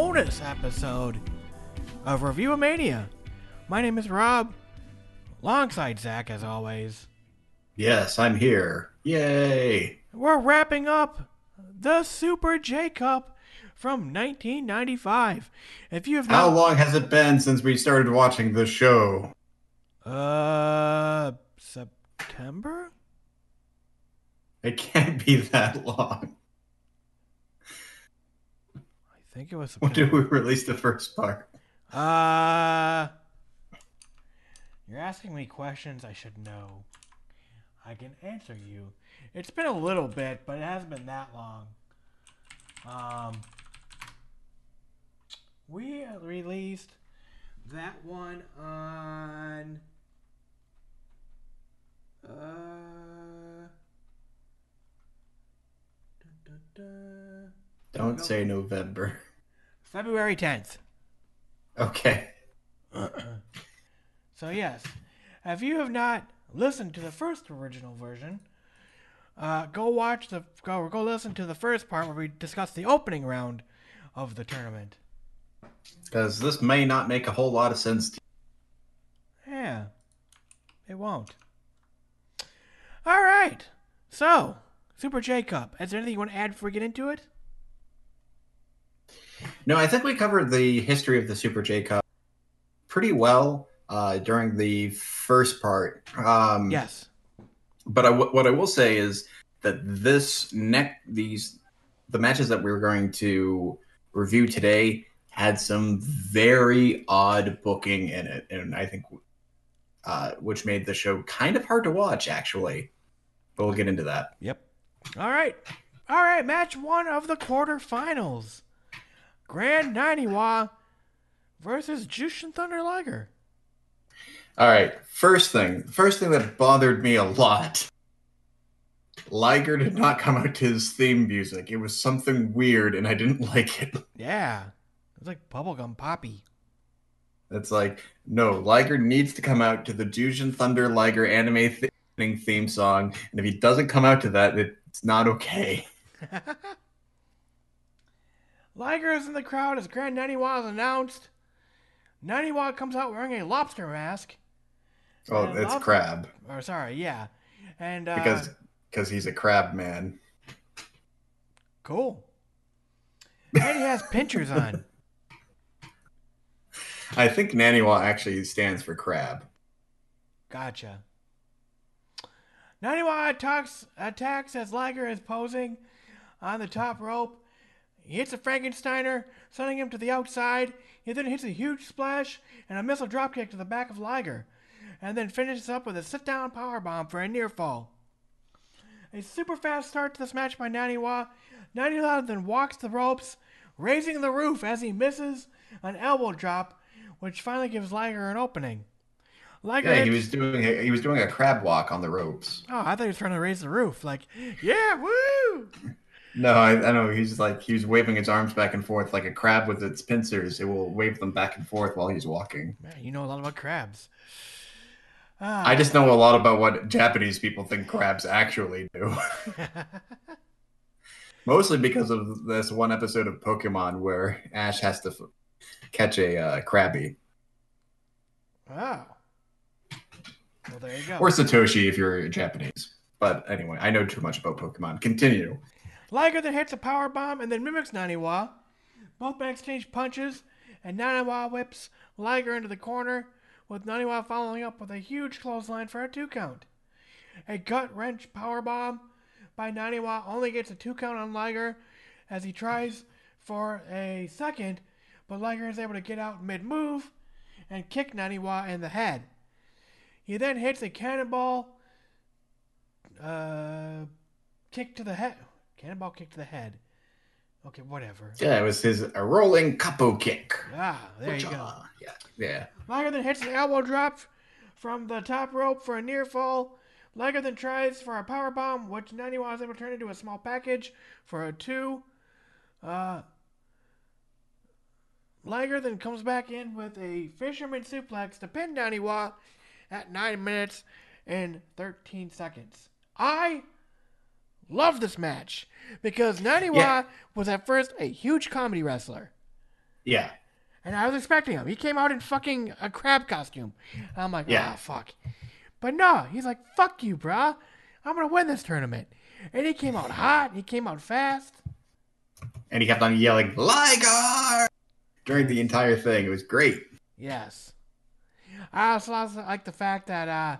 bonus episode of Review Mania. My name is Rob, alongside Zach as always. Yes, I'm here. Yay! We're wrapping up the Super J Cup from 1995. If you have How long has it been since we started watching the show? uh, September. It can't be that long. I think it was When did we release the first part? Uh, you're asking me questions I should know. I can answer you. It's been a little bit, but it hasn't been that long. Um, we released that one on. Uh, da, da, da, Don't say November. February 10th. Okay. So yes, if you have not listened to the first original version, uh, go watch the go go listen to the first part where we discuss the opening round of the tournament. Because this may not make a whole lot of sense to Yeah, it won't. All right, so Super J Cup. Is there anything you want to add before we get into it? No, I think we covered the history of the Super J Cup pretty well uh, during the first part. Um, Yes. But I what I will say is that this neck these the matches that we're going to review today had some very odd booking in it, and I think uh, which made the show kind of hard to watch actually. But we'll get into that. Yep. All right. All right. Match one of the quarterfinals. Grand Naniwa versus Jushin Thunder Liger. All right, first thing, first thing that bothered me a lot. Liger did not come out to his theme music. It was something weird, and I didn't like it. Yeah. It's like bubblegum poppy. It's like, no, Liger needs to come out to the Jushin Thunder Liger anime th- theme song, and if he doesn't come out to that, it's not okay. Liger is in the crowd as Grand Naniwa is announced. Naniwa comes out wearing a lobster mask. Oh, it's lobster- Crab Or sorry, yeah. And uh, because because he's a crab man. cool. And he has pinchers on. I think Naniwa actually stands for crab. Gotcha. Naniwa attacks, attacks as Liger is posing on the top rope. He hits a Frankensteiner, sending him to the outside. He then hits a huge splash and a missile dropkick to the back of Liger, and then finishes up with a sit-down powerbomb for a near fall. A super fast start to this match by Naniwa. Naniwa then walks the ropes, raising the roof as he misses an elbow drop, which finally gives Liger an opening. Liger Yeah, he was doing a, he was doing a crab walk on the ropes. Oh, I thought he was trying to raise the roof. Like, yeah, woo! No, I, I know he's like he was waving his arms back and forth like a crab with its pincers. It will wave them back and forth while he's walking. Man, you know a lot about crabs. Ah, I just know a lot about what Japanese people think crabs actually do. Mostly because of this one episode of Pokemon where Ash has to f- catch a uh, Krabby wow. Well, there you go. or Satoshi if you're Japanese. But anyway, I know too much about Pokemon. Continue. Liger then hits a power bomb and then mimics Naniwa. Both men exchange punches, and Naniwa whips Liger into the corner, with Naniwa following up with a huge clothesline for a two count. A gut wrench power bomb by Naniwa only gets a two count on Liger as he tries for a second, but Liger is able to get out mid move and kick Naniwa in the head. He then hits a cannonball uh, kick to the head. Cannonball kick to the head. Okay, whatever. Yeah, it was his a rolling koppo kick. Ah, there you go. Yeah, yeah. Liger then hits an elbow drop from the top rope for a near fall. Liger then tries for a power bomb, which Naniwa is able to turn into a small package for a two. Uh, Liger then comes back in with a fisherman suplex to pin Naniwa at 9 minutes and 13 seconds. I loved this match because Naniwa Yeah. was at first a huge comedy wrestler. Yeah. And I was expecting him. He came out in fucking a crab costume. And I'm like, Yeah. ah, fuck. But no, he's like, fuck you, bruh. I'm going to win this tournament. And he came out hot. He came out fast. And he kept on yelling, Liger! during the entire thing. It was great. Yes. I also, also like the fact that uh,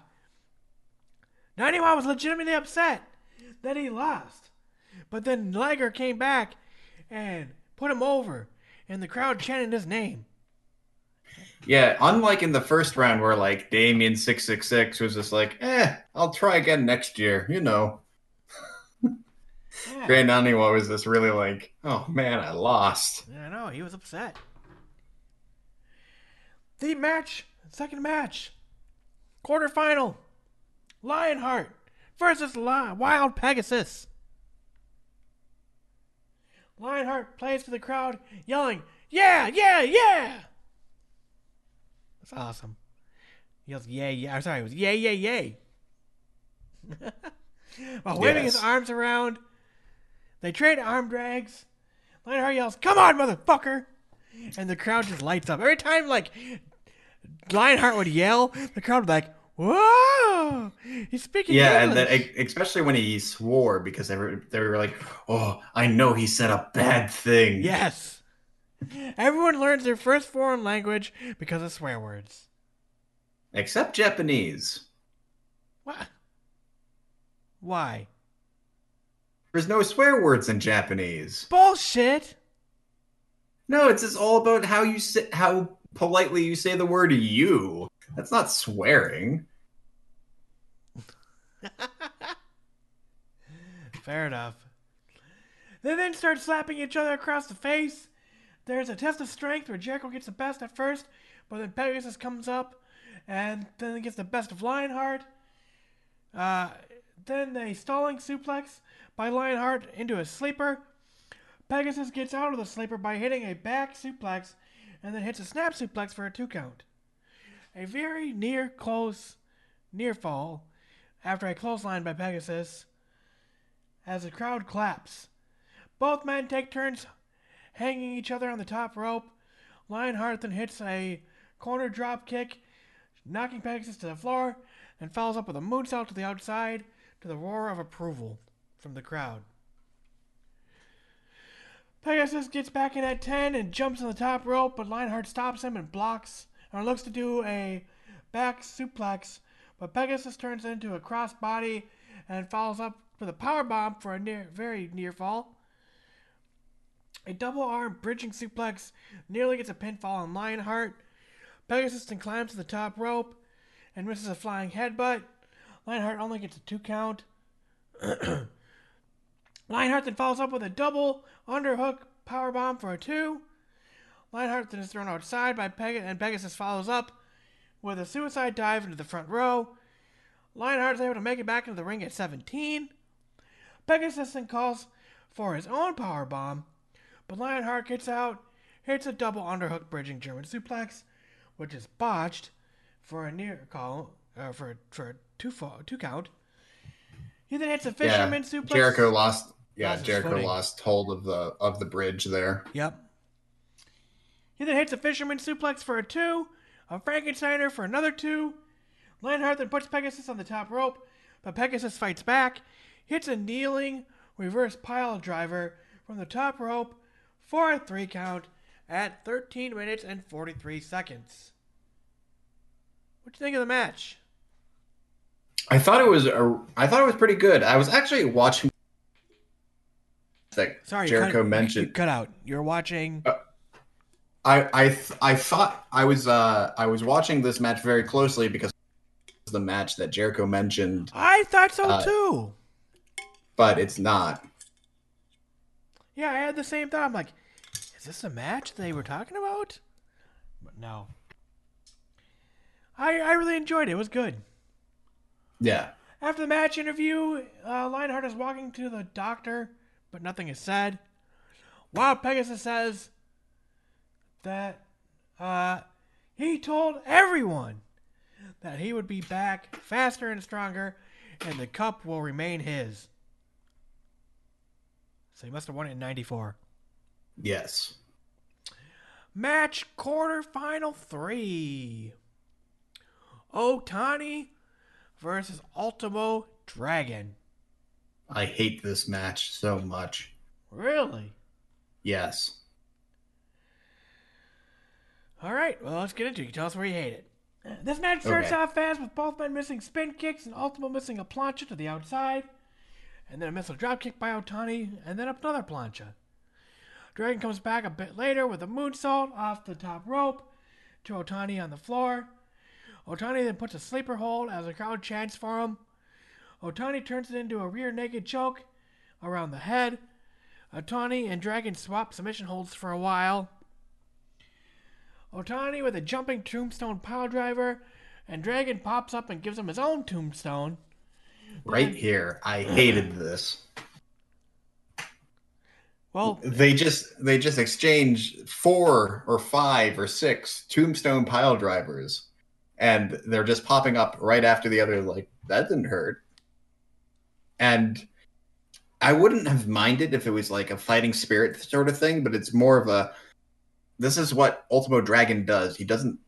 Naniwa was legitimately upset that he lost. But then Liger came back and put him over. And the crowd chanted his name. Yeah, unlike in the first round where like Damien six six six was just like, eh, I'll try again next year, you know. Yeah. Grand Naniwa was just really like, oh man, I lost. I know, he was upset. The match, second match, quarterfinal, Lionheart versus Li- Wild Pegasus. Lionheart plays for the crowd, yelling, "Yeah, yeah, yeah!" That's awesome. He yells, "Yeah, yeah!" I'm sorry, it was "Yeah, yeah, yay!" While waving his arms around, they trade arm drags. Lionheart yells, "Come on, motherfucker!" And the crowd just lights up every time. Like Lionheart would yell, the crowd would be like, "Whoa!" He's speaking. Yeah, and English. then e- especially when he swore because they were they were like, oh, I know he said a bad thing. Yes. Everyone learns their first foreign language because of swear words. Except Japanese. What? Why? There's no swear words in Japanese. Bullshit. No, it's just all about how you say how politely you say the word you. That's not swearing. Fair enough. They then start slapping each other across the face. There's a test of strength where Jericho gets the best at first, but then Pegasus comes up and then gets the best of Lionheart. Uh, then a stalling suplex by Lionheart into a sleeper. Pegasus gets out of the sleeper by hitting a back suplex and then hits a snap suplex for a two count. A very near close, near fall after a clothesline by Pegasus as the crowd claps. Both men take turns hanging each other on the top rope. Lionheart then hits a corner drop kick, knocking Pegasus to the floor, and follows up with a moonsault to the outside to the roar of approval from the crowd. Pegasus gets back in at 10 and jumps on the top rope, but Lionheart stops him and blocks and looks to do a back suplex, but Pegasus turns into a crossbody and follows up with a power bomb for a near, very near fall. A double arm bridging suplex nearly gets a pinfall on Lionheart. Pegasus then climbs to the top rope and misses a flying headbutt. Lionheart only gets a two count. Lionheart then follows up with a double underhook powerbomb for a two. Lionheart then is thrown outside by Pegasus, and Pegasus follows up with a suicide dive into the front row. Lionheart is able to make it back into the ring at 17. Pegasus then calls for his own power bomb, but Lionheart gets out, hits a double underhook bridging German suplex, which is botched for a near call uh, for for a two fall, two count. He then hits a fisherman suplex. Jericho lost. Yeah, Lost Jericho lost hold of the of the bridge there. Yep. He then hits a fisherman suplex for a two, a Frankensteiner for another two. Lionheart then puts Pegasus on the top rope, but Pegasus fights back, hits a kneeling reverse pile driver from the top rope for a three count at 13 minutes and 43 seconds. What do you think of the match? I thought it was a, I thought it was pretty good. I was actually watching that Sorry, Jericho cut, mentioned. You cut out. You're watching. Uh, I I th- I thought I was uh I was watching this match very closely because it was the match that Jericho mentioned, I thought so uh, too. but it's not. Yeah, I had the same thought. I'm like, is this a match they were talking about? But no. I I really enjoyed it. It was good. Yeah. After the match interview, uh, Lionheart is walking to the doctor, but nothing is said. Wild Pegasus says that uh, he told everyone that he would be back faster and stronger, and the cup will remain his. So he must have won it in 94. Yes. Match quarterfinal three. Otani versus Ultimo Dragon. I hate this match so much. Really? Yes. All right, well, let's get into it. You tell us where you hate it. Uh, this match starts Okay. off fast with both men missing spin kicks and Ultimo missing a plancha to the outside, and then a missile dropkick by Otani, and then another plancha. Dragon comes back a bit later with a moonsault off the top rope to Otani on the floor. Otani then puts a sleeper hold as the crowd chants for him. Otani turns it into a rear naked choke around the head. Otani and Dragon swap submission holds for a while. Otani with a jumping tombstone pile driver, and Dragon pops up and gives him his own tombstone. Right here. I hated this. Well, They just they just exchange four or five or six tombstone pile drivers. And they're just popping up right after the other, like, that didn't hurt. And I wouldn't have minded if it was like a fighting spirit sort of thing, but it's more of a this is what Ultimo Dragon does. He doesn't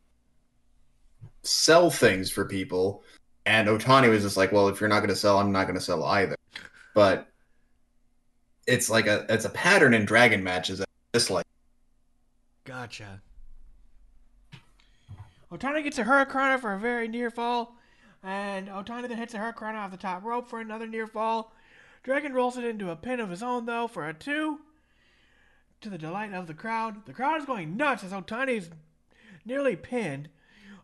sell things for people. And Otani was just like, well, if you're not going to sell, I'm not going to sell either. But it's like a it's a pattern in dragon matches. I dislike. Gotcha. Otani gets a Hurricane for a very near fall, and Otani then hits a Hurricane off the top rope for another near fall. Dragon rolls it into a pin of his own, though, for a two. To the delight of the crowd. The crowd is going nuts as Otani is nearly pinned.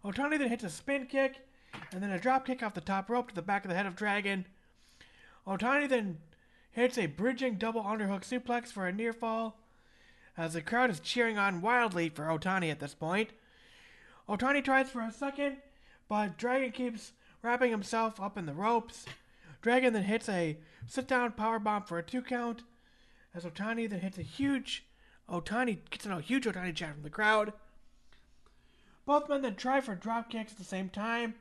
Otani then hits a spin kick, and then a drop kick off the top rope to the back of the head of Dragon. Otani then hits a bridging double underhook suplex for a near fall as the crowd is cheering on wildly for Otani at this point. Otani tries for a second, but Dragon keeps wrapping himself up in the ropes. Dragon then hits a sit down power bomb for a two count, as Otani then hits a huge Otani gets a huge Otani chant from the crowd. Both men then try for drop kicks at the same time.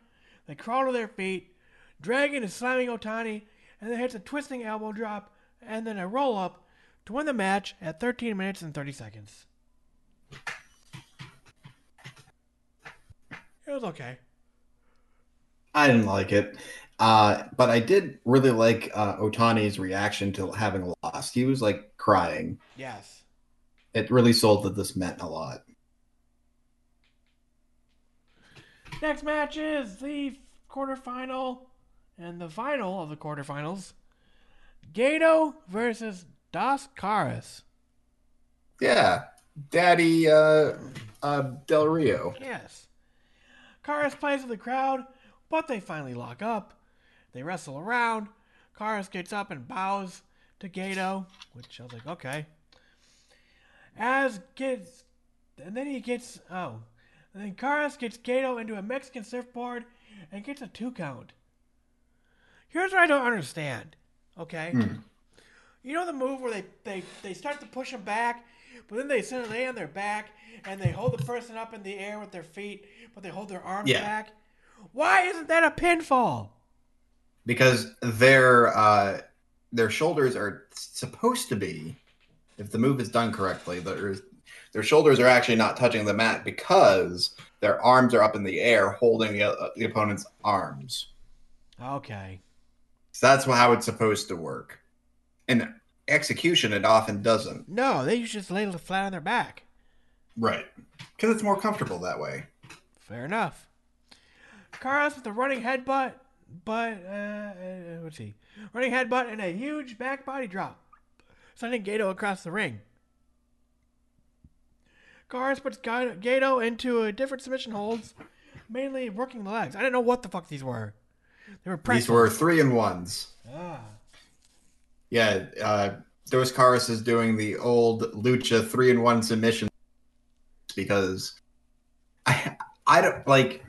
They crawl to their feet. Dragon is slamming Otani and then hits a twisting elbow drop and then a roll up to win the match at 13 minutes and 30 seconds. It was okay. I didn't like it, uh, but I did really like uh, Otani's reaction to having lost. He was like crying. Yes. It really sold that this meant a lot. Next match is the quarterfinal and the final of the quarterfinals. Gato versus Dos Caras. Yeah, Daddy uh, uh, Del Rio. Yes. Caras plays with the crowd, but they finally lock up. They wrestle around. Caras gets up and bows to Gato, which I was like, okay. As gets, and then he gets, oh, and then Caras gets Gato into a Mexican surfboard and gets a two count. Here's what I don't understand, okay? Hmm. You know the move where they, they, they start to push him back, but then they send lay on their back and they hold the person up in the air with their feet, but they hold their arms Yeah. back? Why isn't that a pinfall? because their uh, their shoulders are supposed to be, if the move is done correctly, their their shoulders are actually not touching the mat because their arms are up in the air holding the, uh, the opponent's arms. Okay. So that's how it's supposed to work. In execution, it often doesn't. No, they usually just lay flat on their back. Right. Because it's more comfortable that way. Fair enough. Caras with a running headbutt, but uh, uh, let's see, running headbutt and a huge back body drop, sending Gato across the ring. Caras puts Gato into a different submission holds, mainly working the legs. I didn't know what the fuck these were. They were These were three and ones. Ah. Yeah, uh, Dos Caras is doing the old Lucha three and one submission because I I don't like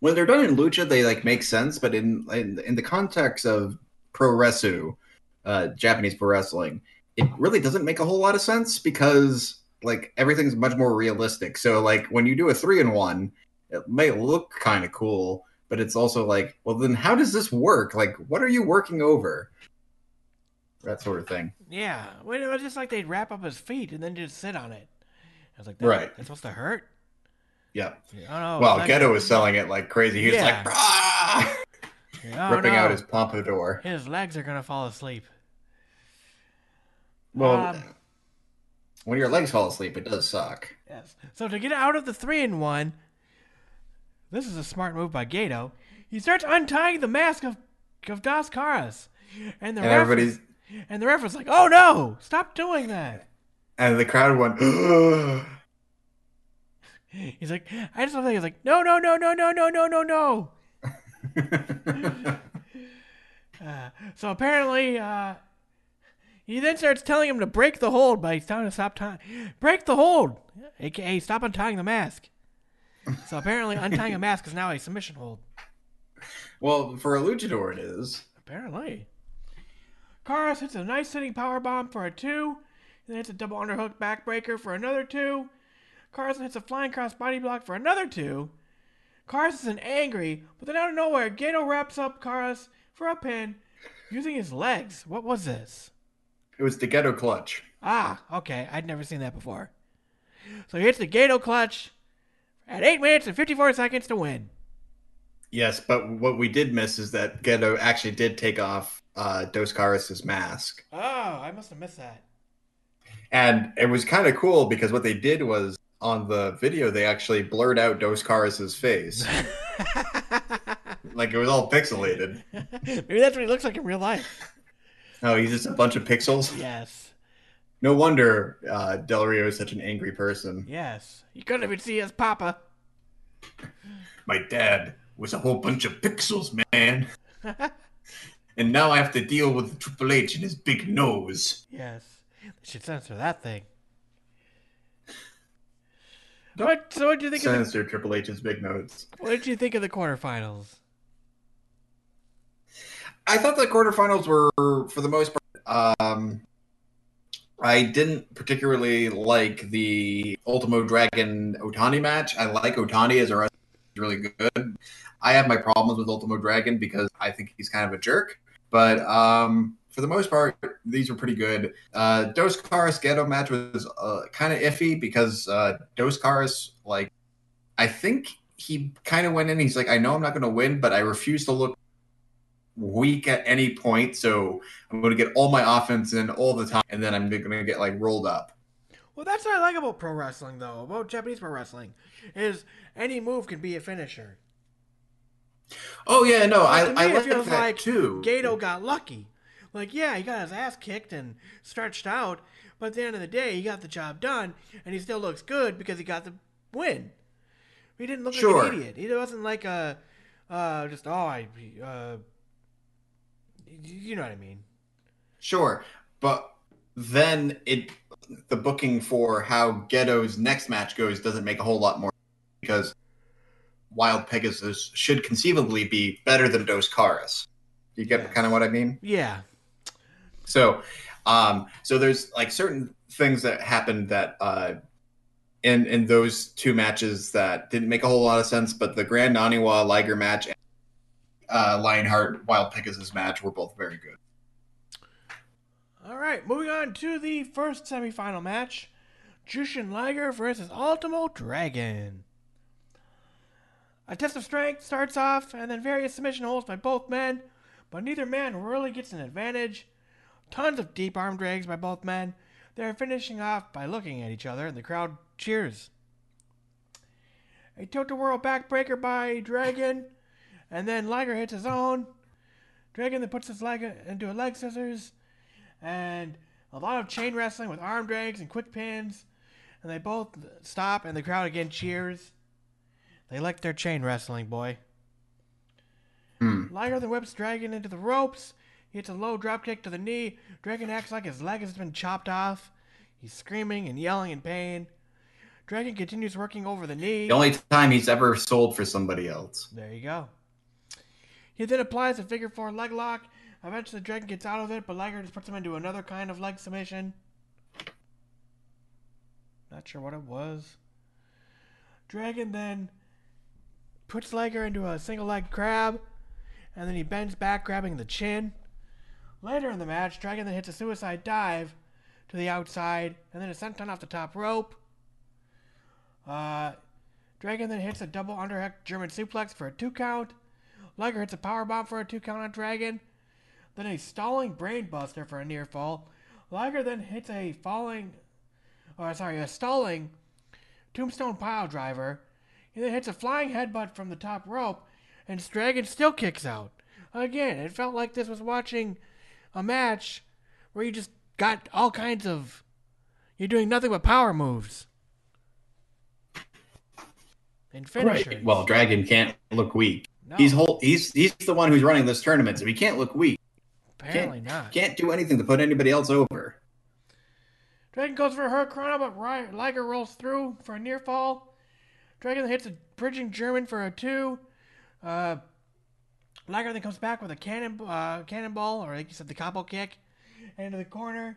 when they're done in Lucha they like make sense, but in in, in the context of pro wrestling, uh, Japanese pro wrestling, it really doesn't make a whole lot of sense because like everything's much more realistic. So like when you do a three and one, it may look kind of cool, but it's also like, well then how does this work? Like what are you working over? that sort of thing. Yeah, well, it was just like they'd wrap up his feet and then just sit on it. I was like, that, Right. That's supposed to hurt. Yeah. Oh no. Well, not- Gedo was selling it like crazy. He was Yeah. Ah! like, Oh, ripping no. out his pompadour. His legs are gonna fall asleep. Well, Um, when your legs fall asleep, it does suck. Yes. So to get out of the three in one, this is a smart move by Gato. He starts untying the mask of of Dos Caras, and the And ref everybody's and the ref was like, "Oh no! Stop doing that." and the crowd went. He's like, "I just love that." He's like, "No, no, no, no, no, no, no, no, no." Uh, so apparently, uh, he then starts telling him to break the hold by telling him to stop tying. Break the hold, aka stop untying the mask. So apparently, untying a mask is now a submission hold. well, for a luchador, it is. Apparently. Caras hits a nice sitting power bomb for a two, and then hits a double underhook backbreaker for another two. Carson hits a flying cross body block for another two. Is angry, but then out of nowhere, Gato wraps up Caras for a pin using his legs. What was this? It was the Gedo clutch. Ah, okay. I'd never seen that before. So he hits the Gedo clutch at 8 minutes and 54 seconds to win. Yes, but what we did miss is that Gedo actually did take off uh, Dos Caras' mask. Oh, I must have missed that. And it was kind of cool because what they did was on the video, they actually blurred out Dos Caras' face. like it was all pixelated. Maybe that's what he looks like in real life. Oh, he's just a bunch of pixels. Yes. No wonder uh, Del Rio is such an angry person. Yes. You couldn't even see his papa. My dad was a whole bunch of pixels, man. and now I have to deal with Triple H and his big nose. Yes. They should censor that thing. What, so what do you think of the, Censor Triple H's big nose. what did you think of the quarterfinals? I thought the quarterfinals were, for the most part, um, I didn't particularly like the Ultimo Dragon Otani match. I like Otani as a wrestler; he's really good. I have my problems with Ultimo Dragon because I think he's kind of a jerk. But um, for the most part, these were pretty good. Uh, Dos Caras Gedo match was uh, kind of iffy because uh, Dos Caras, like, I think he kind of went in. He's like, I know I'm not going to win, but I refuse to look weak at any point. So I'm going to get all my offense in all the time, and then I'm going to get like rolled up. Well, that's what I like about pro wrestling, though, about Japanese pro wrestling, is any move can be a finisher. Oh yeah, no, I, to me, I it like feels that like too. Gato got lucky. Like, yeah, he got his ass kicked and stretched out, but at the end of the day, he got the job done, and he still looks good because he got the win. He didn't look Sure. like an idiot. He wasn't like a, uh, just oh, I, uh, you know what I mean. Sure, but then it the booking for how Gedo's next match goes doesn't make a whole lot more because Wild Pegasus should conceivably be better than Dos Caras. You get Yes. kind of what I mean? Yeah, So, um, so there's like certain things that happened that uh, in in those two matches that didn't make a whole lot of sense, but the Grand Naniwa Liger match and uh, Lionheart Wild Pegasus match were both very good. All right, moving on to the first semifinal match Jushin Liger versus Ultimo Dragon. A test of strength starts off, and then various submission holds by both men, but neither man really gets an advantage. Tons of deep arm drags by both men. They're finishing off by looking at each other, and the crowd cheers. A World backbreaker by Dragon, and then Liger hits his own. Dragon then puts his leg into a leg scissors, and a lot of chain wrestling with arm drags and quick pins. And they both stop, and the crowd again cheers. They like their chain wrestling, boy. Hmm. Liger then whips Dragon into the ropes. He hits a low dropkick to the knee. Dragon acts like his leg has been chopped off. He's screaming and yelling in pain. Dragon continues working over the knee. The only time he's ever sold for somebody else. There you go. He then applies a figure four leg lock. Eventually, Dragon gets out of it, but Liger just puts him into another kind of leg submission. Not sure what it was. Dragon then puts Liger into a single leg crab, and then he bends back, grabbing the chin. Later in the match, Dragon then hits a suicide dive to the outside and then a senton off the top rope. Uh, Dragon then hits a double underhook German suplex for a two count. Liger hits a power bomb for a two count on Dragon. Then a stalling brainbuster for a near fall. Liger then hits a falling, or sorry, a stalling tombstone pile driver. He then hits a flying headbutt from the top rope, and Dragon still kicks out. Again, it felt like this was watching a match where you just got all kinds of. You're doing nothing but power moves. And finishers. Right. Well, Dragon can't look weak. No, He's whole. He's he's the one who's running this tournament, so he can't look weak. apparently not. Can't do anything to put anybody else over. Dragon goes for a Hurricane, but Ry- Liger rolls through for a near fall. Dragon hits a bridging German for a two. Uh, Liger then comes back with a cannon, uh, cannonball, or like you said, the koppo kick, into the corner.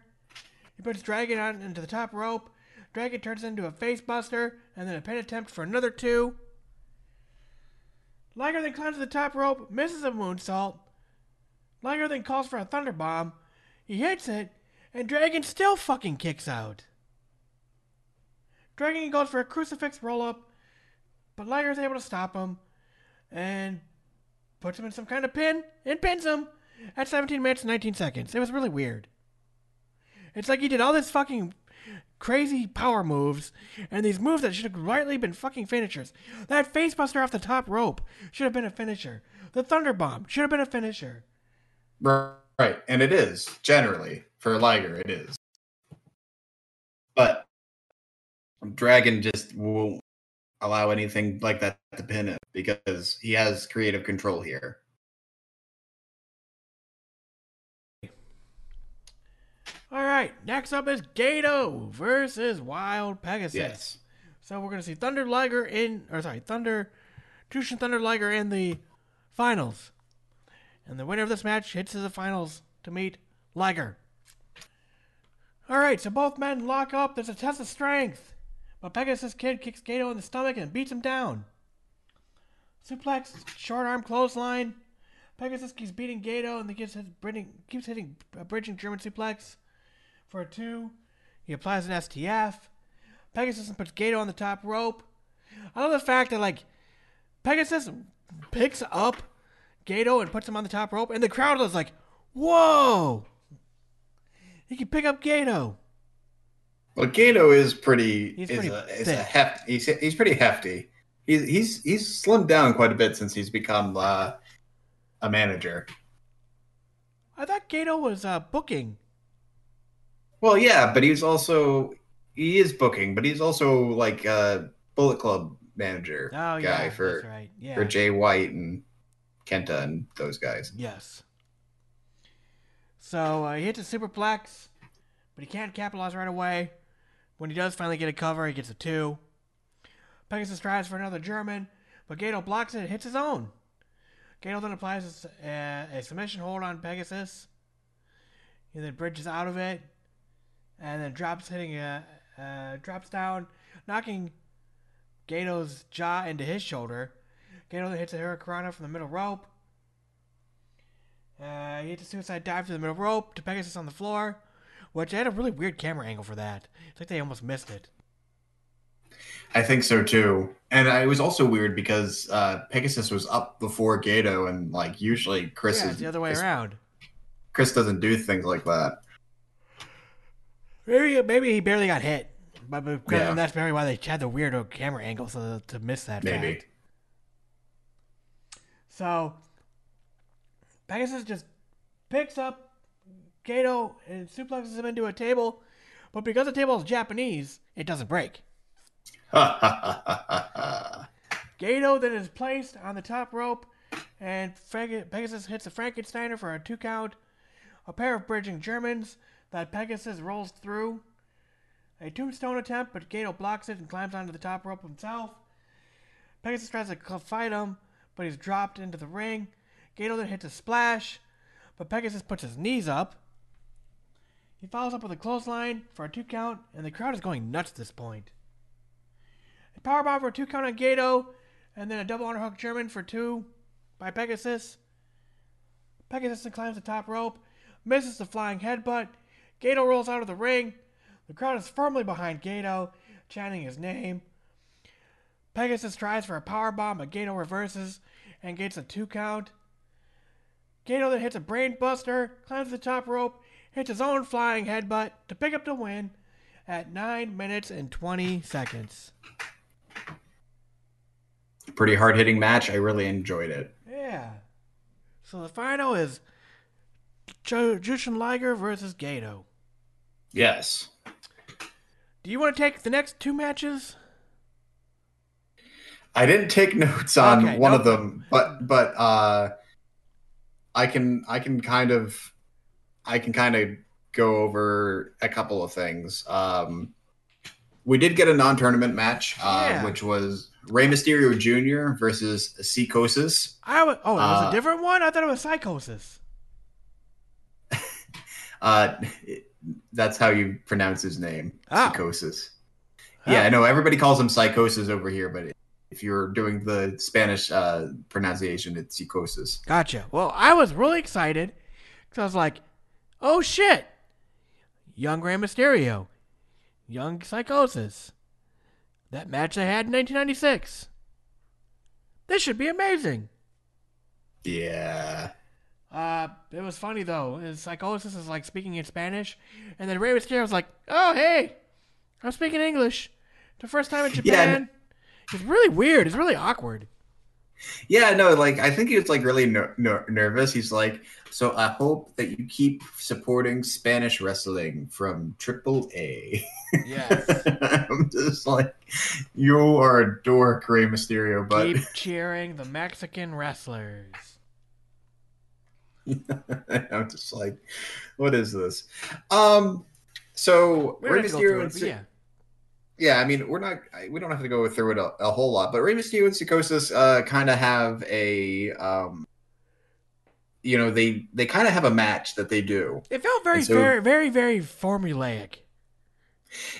He puts Dragon on into the top rope. Dragon turns into a face buster, and then a pin attempt for another two. Liger then climbs to the top rope, misses a moonsault. Liger then calls for a thunder bomb. He hits it, and Dragon still fucking kicks out. Dragon goes for a crucifix roll up, but is able to stop him and puts him in some kind of pin and pins him at 17 minutes and 19 seconds. It was really weird. It's like he did all this fucking crazy power moves and these moves that should have rightly been fucking finishers. That facebuster off the top rope should have been a finisher. The thunder bomb should have been a finisher. Right, and it is generally for Liger. It is, but Dragon just won't allow anything like that to pin him because he has creative control here. All right, next up is Gato versus Wild Pegasus. Yes. So we're gonna see Thunder Liger in, or sorry, Thunder, Jushin Thunder Liger in the finals, and the winner of this match hits to the finals to meet Liger. All right, so both men lock up. There's a test of strength, but Pegasus Kid kicks Gato in the stomach and beats him down. Suplex, short arm clothesline. Pegasus keeps beating Gato and then keeps hitting, keeps hitting a bridging German suplex for a two. He applies an STF. Pegasus puts Gato on the top rope. I love the fact that like Pegasus picks up Gato and puts him on the top rope, and the crowd is like, "Whoa!" He can pick up Gato. Well, Gato is pretty. He's is pretty a, is a heft, he's he's pretty hefty. He's he's he's slimmed down quite a bit since he's become uh, a manager. I thought Gato was uh, booking. Well, yeah, but he's also he is booking, but he's also like a Bullet Club manager Oh guy yeah, for that's right. Yeah. for Jay White and Kenta and those guys. Yes. So uh, he hits a superplex, but he can't capitalize right away. When he does finally get a cover, he gets a two. Pegasus tries for another German, but Gato blocks it and hits his own. Gato then applies a, a, a submission hold on Pegasus. He then bridges out of it, and then drops hitting a uh, drops down, knocking Gato's jaw into his shoulder. Gato then hits a Hurricanrana from the middle rope. Uh, he hits a suicide dive to the middle rope to Pegasus on the floor, which I had a really weird camera angle for that. It's like they almost missed it. I think so too. And I, it was also weird because uh, Pegasus was up before Gato, and like usually Chris yeah, is the other way Chris, around. Chris doesn't do things like that. Maybe maybe he barely got hit, but, but Yeah. that's probably why they had the weirdo camera angle so to miss that. Maybe. fact. So Pegasus just picks up Gato and suplexes him into a table, but because the table is Japanese, it doesn't break. Gato then is placed on the top rope, and Pegasus hits a Frankensteiner for a two count. A pair of bridging Germans that Pegasus rolls through. A tombstone attempt, but Gato blocks it and climbs onto the top rope himself. Pegasus tries to fight him, but he's dropped into the ring. Gato then hits a splash, but Pegasus puts his knees up. He follows up with a clothesline for a two count, and the crowd is going nuts at this point. A powerbomb for a two count on Gato, and then a double underhook German for two by Pegasus. Pegasus climbs the top rope, misses the flying headbutt. Gato rolls out of the ring. The crowd is firmly behind Gato, chanting his name. Pegasus tries for a power bomb, but Gato reverses and gets a two count. Gato then hits a brain buster, climbs the top rope, hits his own flying headbutt to pick up the win at 9 minutes and 20 seconds. Pretty hard hitting match. I really enjoyed it. Yeah. So the final is Jushin Liger versus Gato. Yes. Do you want to take the next two matches? I didn't take notes on Okay, one no of them, but but uh, I can I can kind of I can kind of go over a couple of things. Um, we did get a non-tournament match, uh, Yeah. which was Rey Mysterio Jr. versus Psychosis. I w- oh, it was Uh, a different one. I thought it was Psychosis. Uh, that's how you pronounce his name, Oh. Psychosis. Oh. Yeah, I know everybody calls him Psychosis over here, but if you're doing the Spanish uh, pronunciation, it's Psychosis. Gotcha. Well, I was really excited because I was like, "Oh shit, young Rey Mysterio, young Psychosis." That match they had in 1996. This should be amazing. Yeah. Uh, it was funny though. His Psychosis is like speaking in Spanish, and then Rey Mysterio was like, "Oh hey, I'm speaking English." The first time in Yeah, Japan. It's really weird. It's really awkward. Yeah, no, like I think he was like really ner- ner- nervous. He's like, so I hope that you keep supporting Spanish wrestling from Triple A. Yes. I'm just like, you are a dork, Rey Mysterio, but Keep cheering the Mexican wrestlers. I'm just like, what is this? Um, so We don't Rey have to go Mysterio and yeah. yeah, I mean, we're not, we don't have to go through it a, a whole lot, but Rey Mysterio and Psychosis uh, kind of have a, um, you know, they they kind of have a match that they do. It felt very, so- very, very, very formulaic.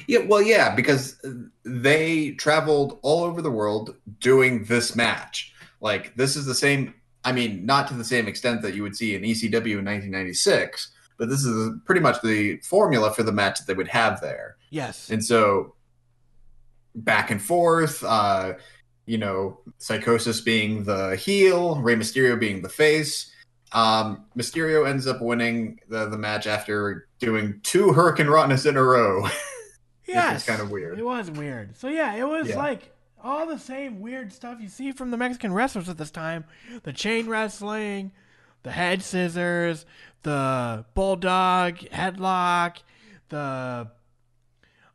Yeah, well, yeah, because they traveled all over the world doing this match. Like, this is the same. I mean, not to the same extent that you would see in ECW in 1996, but this is pretty much the formula for the match that they would have there. Yes. And so, back and forth, uh, you know, Psychosis being the heel, Rey Mysterio being the face. Um, Mysterio ends up winning the, the match after doing two Hurricanranas in a row. yes. kind of weird. It was weird. So yeah, it was Yeah. like all the same weird stuff you see from the Mexican wrestlers at this time. The chain wrestling, the head scissors, the bulldog headlock, the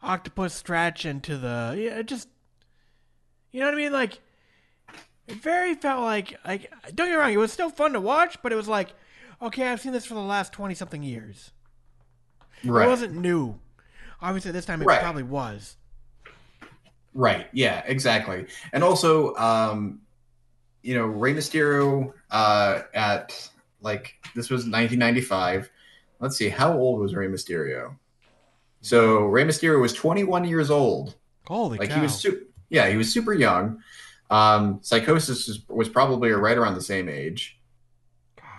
octopus stretch into the yeah, it just you know what I mean? Like it very felt like like don't get me wrong, it was still fun to watch, but it was like, okay, I've seen this for the last twenty something years. It wasn't new. Obviously, this time it Right. probably was. Right. Yeah, exactly. And also, um, you know, Rey Mysterio uh, at like this was 1995. Let's see, how old was Rey Mysterio? So Rey Mysterio was 21 years old. Holy Like cow! he was super. Yeah, he was super young. Um, Psychosis was, was probably right around the same age.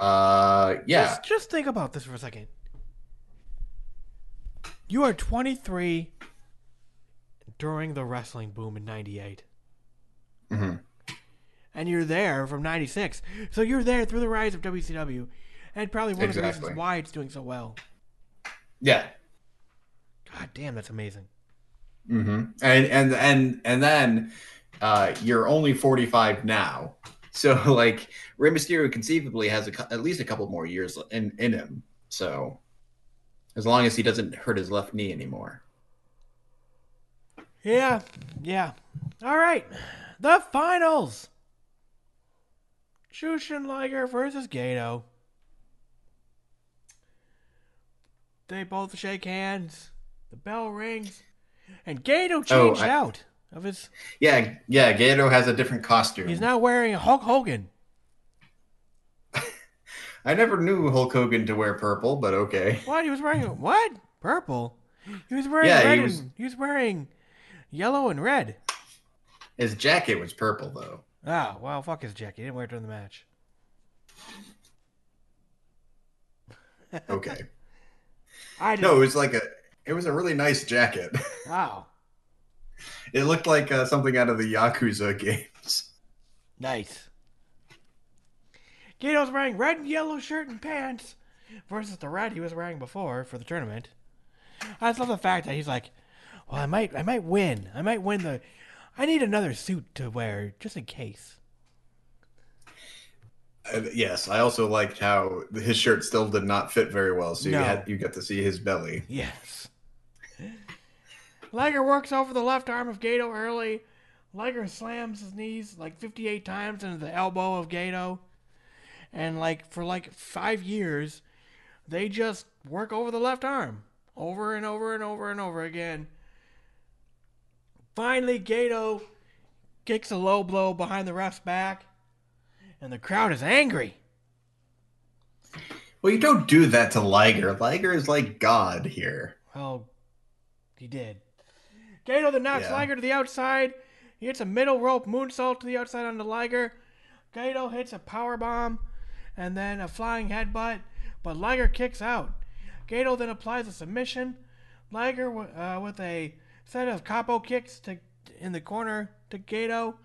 Uh, yeah. Just, just think about this for a second. You are 23 during the wrestling boom in '98, Mhm. and you're there from '96. So you're there through the rise of WCW, and probably one of the reasons why it's doing so well. Yeah. God damn, that's amazing. hmm And and and and then uh, you're only 45 now, so like Rey Mysterio conceivably has a, at least a couple more years in in him. So as long as he doesn't hurt his left knee anymore. Yeah, yeah. All right, the finals. Jushin Liger versus Gato. They both shake hands. The bell rings, and Gato Oh, I- out of his. Yeah, yeah. Gato has a different costume. He's now wearing Hulk Hogan. I never knew Hulk Hogan to wear purple, but okay. What? He was wearing what? Purple. He was wearing Yeah, he was- and, he was wearing yellow and red. His jacket was purple though. Ah, well, fuck his jacket. He didn't wear it during the match. Okay. I know it was like a it was a really nice jacket. Wow. It looked like uh, something out of the Yakuza games. nice. Gedo's wearing red and yellow shirt and pants versus the red he was wearing before for the tournament. I just love the fact that he's like, "Well, I might, I might win. I might win the. I need another suit to wear just in case." Uh, yes, I also liked how his shirt still did not fit very well, so No. you had you got to see his belly. Yes. Liger works over the left arm of Gedo early. Liger slams his knees like 58 times into the elbow of Gedo. And like for like 5 years, they just work over the left arm over and over and over and over again. Finally, Gedo kicks a low blow behind the ref's back, and the crowd is angry. Well, you don't do that to Liger. Liger is like God here. Well, he did. Gedo then knocks Yeah. Liger to the outside. He hits a middle rope moonsault to the outside on the Liger. Gedo hits a power bomb and then a flying headbutt, but Liger kicks out. Gedo then applies a submission. Liger uh, with a set of koppo kicks to in the corner to Gedo.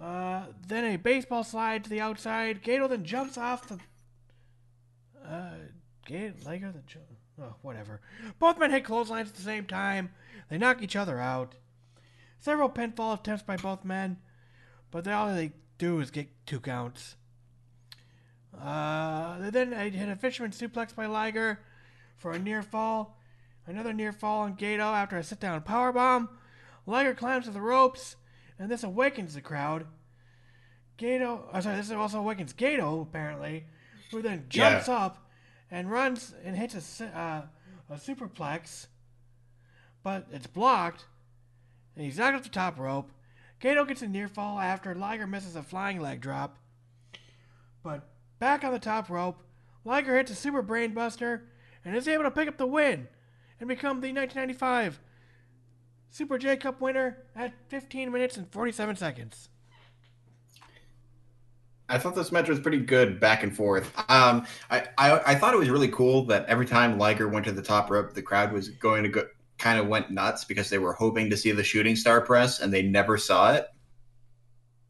Uh, then a baseball slide to the outside. Gedo then jumps off the. Uh, Gedo, Liger the ju- oh, whatever. Both men hit clotheslines at the same time. They knock each other out. Several pinfall attempts by both men, but they, all they do is get two counts. Uh, then hit a fisherman suplex by Liger for a near fall. Another near fall on Gedo after a sit down power bomb. Liger climbs to the ropes, and this awakens the crowd. Gedo, oh, sorry, this also awakens Gedo apparently, who then jumps up and runs and hits a uh, a superplex, but it's blocked, and he's knocked off the top rope. Gedo gets a near fall after Liger misses a flying leg drop, but back on the top rope, Liger hits a super brainbuster and is able to pick up the win and become the 1995 Super J Cup winner at 15 minutes and 47 seconds. I thought this match was pretty good back and forth. Um, I, I I thought it was really cool that every time Liger went to the top rope, the crowd was going to go kind of went nuts because they were hoping to see the shooting star press and they never saw it.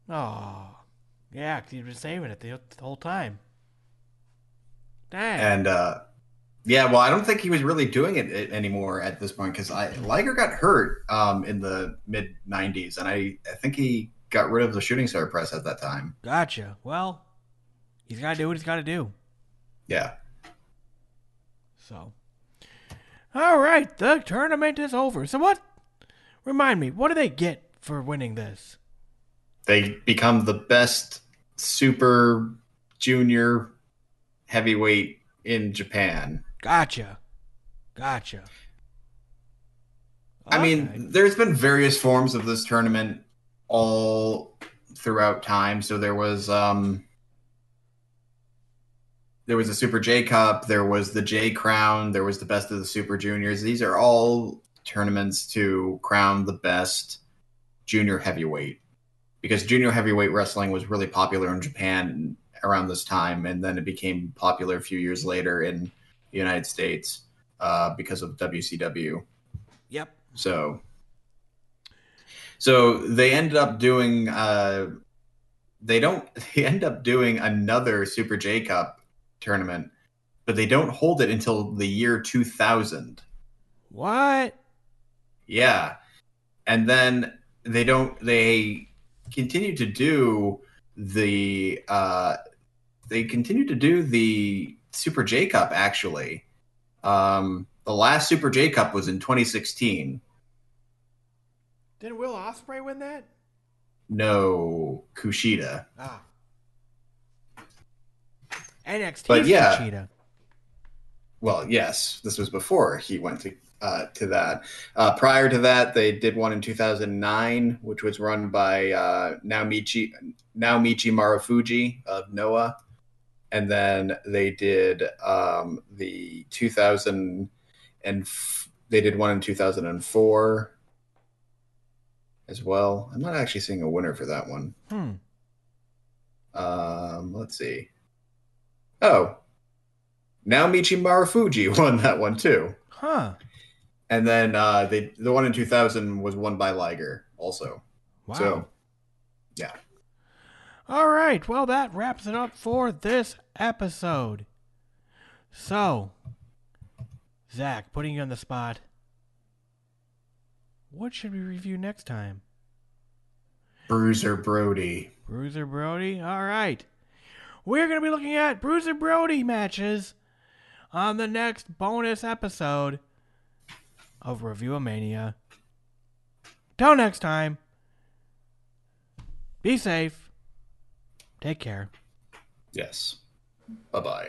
Oh, yeah, he's been saving it the, the whole time. Dang. And uh, yeah, well, I don't think he was really doing it a- anymore at this point because I Liger got hurt um, in the mid '90s, and I I think he got rid of the shooting star press at that time. Gotcha. Well, he's got to do what he's got to do. Yeah. So, all right, the tournament is over. So, what? Remind me, what do they get for winning this? they become the best super junior heavyweight in Japan. Gotcha. Gotcha. I mean, there's been various forms of this tournament all throughout time. So there was um there was a Super J Cup, there was the J Crown, there was the best of the Super Juniors. These are all tournaments to crown the best junior heavyweight. Because junior heavyweight wrestling was really popular in Japan around this time, and then it became popular a few years later in United States uh, because of WCW. yep. So, so they ended up doing. Uh, they don't. They end up doing another Super J Cup tournament, but they don't hold it until the year 2000. What? Yeah, and then they don't. They continue to do the. Uh, they continue to do the Super J Cup. Actually, um, the last Super J Cup was in 2016. Didn't Will Ospreay win that? No, Kushida. Ah. NXT But yeah. Cheetah. Well, yes, this was before he went to uh, to that. Uh, prior to that, they did one in 2009, which was run by uh, Naomichi Naomichi Marufuji of Noah, and then they did um, the 2000 and f- they did one in 2004 as well. I'm not actually seeing a winner for that one. Hmm. Um, let's see. Oh, Naomichi Marufuji won that one too. Huh. And then uh, they the one in 2000 was won by Liger also. Wow. So yeah. All right. Well, that wraps it up for this episode. So, Zach, putting you on the spot. What should we review next time? Bruiser Brody. Bruiser Brody? All right. We're going to be looking at Bruiser Brody matches on the next bonus episode of Review of Mania. Till next time, be safe. Take care. Yes. Bye bye.